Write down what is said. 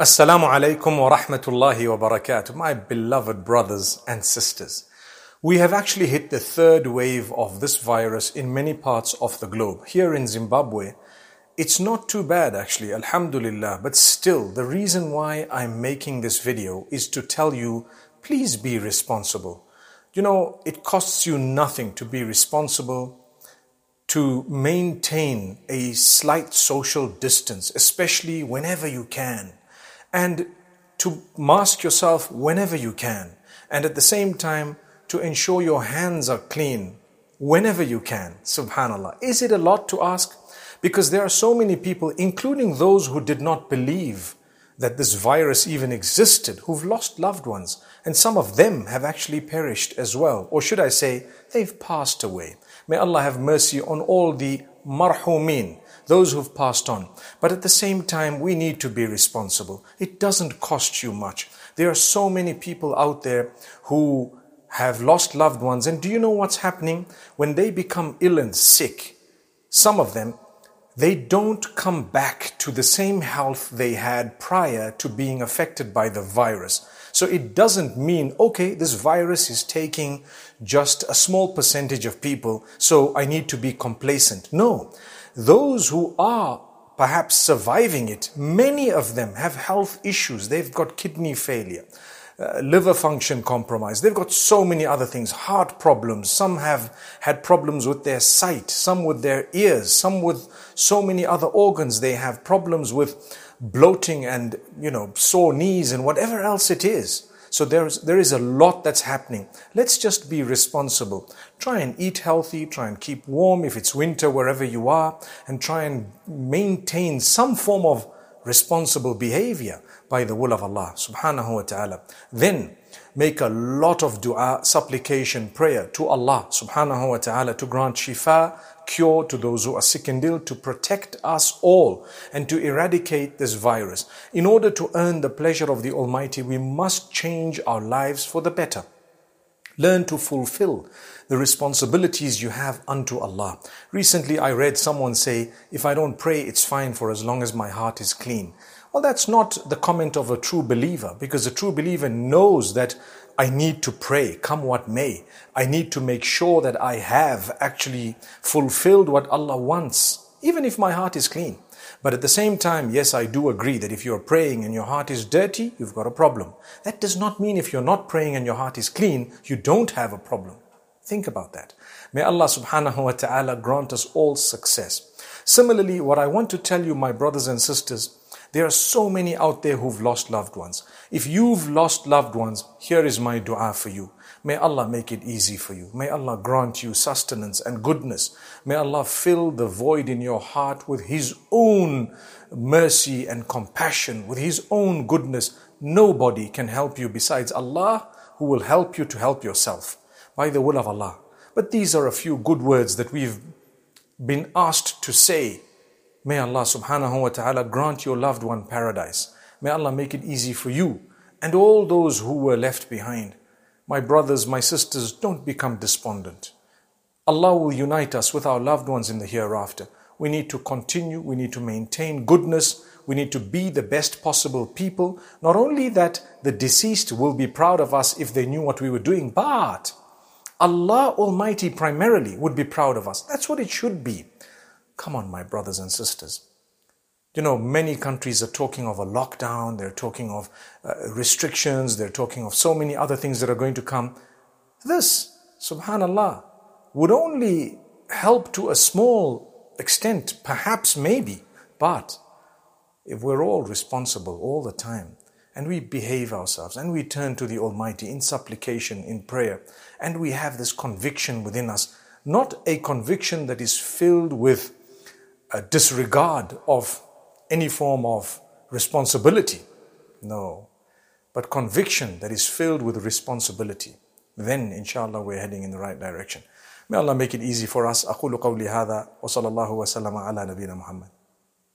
Assalamu alaikum wa rahmatullahi wa barakatuh, my beloved brothers and sisters. We have actually hit the third wave of this virus in many parts of the globe. Here in Zimbabwe, it's not too bad actually, alhamdulillah, but still, the reason why I'm making this video is to tell you, please be responsible. You know, it costs you nothing to be responsible, to maintain a slight social distance, especially whenever you can and to mask yourself whenever you can, and at the same time to ensure your hands are clean whenever you can. Subhanallah. Is it a lot to ask? Because there are so many people, including those who did not believe that this virus even existed, who've lost loved ones, and some of them have actually perished as well. Or should I say, they've passed away. May Allah have mercy on all the marhumin, those who've passed on. But at the same time, we need to be responsible. It doesn't cost you much. There are so many people out there who have lost loved ones. And do you know what's happening? When they become ill and sick, some of them, they don't come back to the same health they had prior to being affected by the virus. So it doesn't mean, okay, this virus is taking just a small percentage of people, so I need to be complacent. No, those who are perhaps surviving it, many of them have health issues. They've got kidney failure. Uh, liver function compromised. They've got so many other things, heart problems. Some have had problems with their sight, some with their ears, some with so many other organs. They have problems with bloating and, you know, sore knees and whatever else it is. So there's, there is a lot that's happening. Let's just be responsible. Try and eat healthy, try and keep warm if it's winter wherever you are, and try and maintain some form of responsible behavior by the will of Allah subhanahu wa ta'ala. Then make a lot of dua, supplication, prayer to Allah subhanahu wa ta'ala to grant shifa, cure to those who are sick and ill, to protect us all and to eradicate this virus. In order to earn the pleasure of the Almighty, we must change our lives for the better. Learn to fulfill the responsibilities you have unto Allah. Recently, I read someone say, If I don't pray, it's fine for as long as my heart is clean. Well, that's not the comment of a true believer because a true believer knows that I need to pray, come what may. I need to make sure that I have actually fulfilled what Allah wants, even if my heart is clean. But at the same time, yes, I do agree that if you're praying and your heart is dirty, you've got a problem. That does not mean if you're not praying and your heart is clean, you don't have a problem. Think about that. May Allah subhanahu wa ta'ala grant us all success. Similarly, what I want to tell you, my brothers and sisters, there are so many out there who've lost loved ones. If you've lost loved ones, here is my dua for you. May Allah make it easy for you. May Allah grant you sustenance and goodness. May Allah fill the void in your heart with His own mercy and compassion, with His own goodness. Nobody can help you besides Allah, who will help you to help yourself by the will of Allah. But these are a few good words that we've been asked to say May Allah subhanahu wa ta'ala grant your loved one paradise. May Allah make it easy for you and all those who were left behind. My brothers, my sisters, don't become despondent. Allah will unite us with our loved ones in the hereafter. We need to continue, we need to maintain goodness, we need to be the best possible people. Not only that the deceased will be proud of us if they knew what we were doing, but Allah Almighty primarily would be proud of us. That's what it should be. Come on, my brothers and sisters. You know, many countries are talking of a lockdown, they're talking of uh, restrictions, they're talking of so many other things that are going to come. This, subhanAllah, would only help to a small extent, perhaps, maybe, but if we're all responsible all the time and we behave ourselves and we turn to the Almighty in supplication, in prayer, and we have this conviction within us, not a conviction that is filled with a disregard of any form of responsibility. No. But conviction that is filled with responsibility. Then, inshallah, we're heading in the right direction. May Allah make it easy for us. أقول قولي هذا وصلى الله وسلم على نبينا محمد